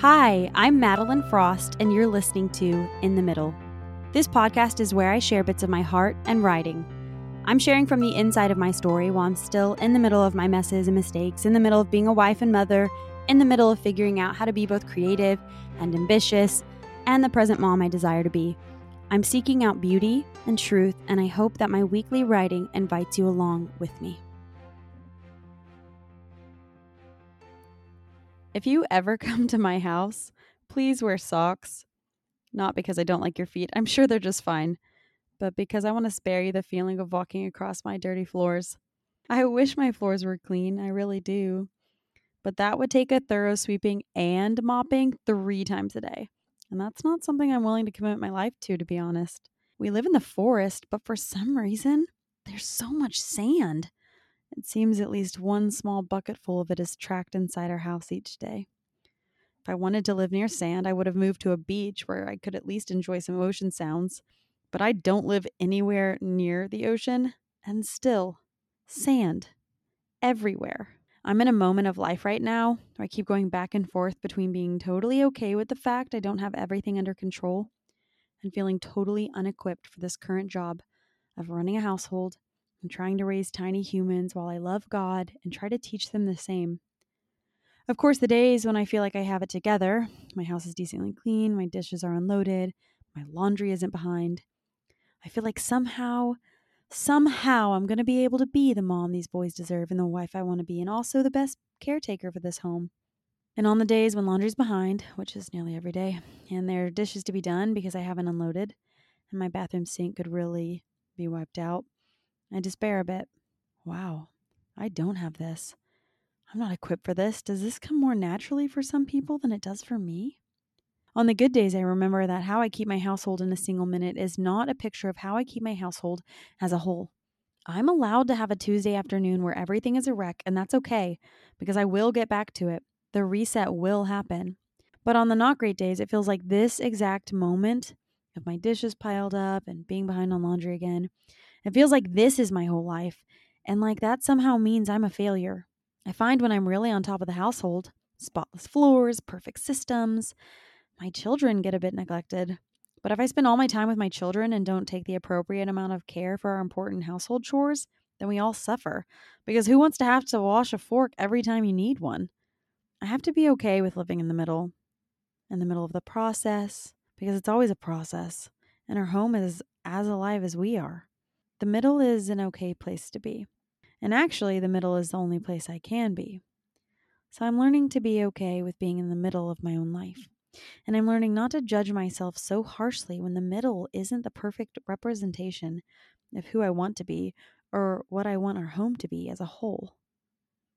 Hi, I'm Madeline Frost, and you're listening to In the Middle. This podcast is where I share bits of my heart and writing. I'm sharing from the inside of my story while I'm still in the middle of my messes and mistakes, in the middle of being a wife and mother, in the middle of figuring out how to be both creative and ambitious, and the present mom I desire to be. I'm seeking out beauty and truth, and I hope that my weekly writing invites you along with me. If you ever come to my house, please wear socks. Not because I don't like your feet, I'm sure they're just fine, but because I want to spare you the feeling of walking across my dirty floors. I wish my floors were clean, I really do. But that would take a thorough sweeping and mopping three times a day. And that's not something I'm willing to commit my life to, to be honest. We live in the forest, but for some reason, there's so much sand. It seems at least one small bucket full of it is tracked inside our house each day. If I wanted to live near sand, I would have moved to a beach where I could at least enjoy some ocean sounds. But I don't live anywhere near the ocean, and still, sand everywhere. I'm in a moment of life right now where I keep going back and forth between being totally okay with the fact I don't have everything under control and feeling totally unequipped for this current job of running a household trying to raise tiny humans while I love God and try to teach them the same. Of course, the days when I feel like I have it together, my house is decently clean, my dishes are unloaded, my laundry isn't behind. I feel like somehow somehow I'm going to be able to be the mom these boys deserve and the wife I want to be, and also the best caretaker for this home. And on the days when laundry's behind, which is nearly every day, and there are dishes to be done because I haven't unloaded, and my bathroom sink could really be wiped out, I despair a bit. Wow, I don't have this. I'm not equipped for this. Does this come more naturally for some people than it does for me? On the good days, I remember that how I keep my household in a single minute is not a picture of how I keep my household as a whole. I'm allowed to have a Tuesday afternoon where everything is a wreck, and that's okay because I will get back to it. The reset will happen. But on the not great days, it feels like this exact moment of my dishes piled up and being behind on laundry again. It feels like this is my whole life, and like that somehow means I'm a failure. I find when I'm really on top of the household, spotless floors, perfect systems, my children get a bit neglected. But if I spend all my time with my children and don't take the appropriate amount of care for our important household chores, then we all suffer. Because who wants to have to wash a fork every time you need one? I have to be okay with living in the middle, in the middle of the process, because it's always a process, and our home is as alive as we are. The middle is an okay place to be. And actually, the middle is the only place I can be. So I'm learning to be okay with being in the middle of my own life. And I'm learning not to judge myself so harshly when the middle isn't the perfect representation of who I want to be or what I want our home to be as a whole.